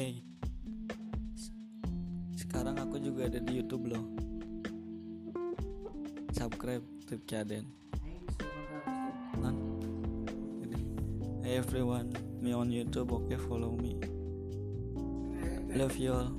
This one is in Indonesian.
Hey, sekarang aku juga ada di YouTube loh. Subscribe Trip Caden. Nah, hey everyone, me on YouTube, okay, follow me. Love you all.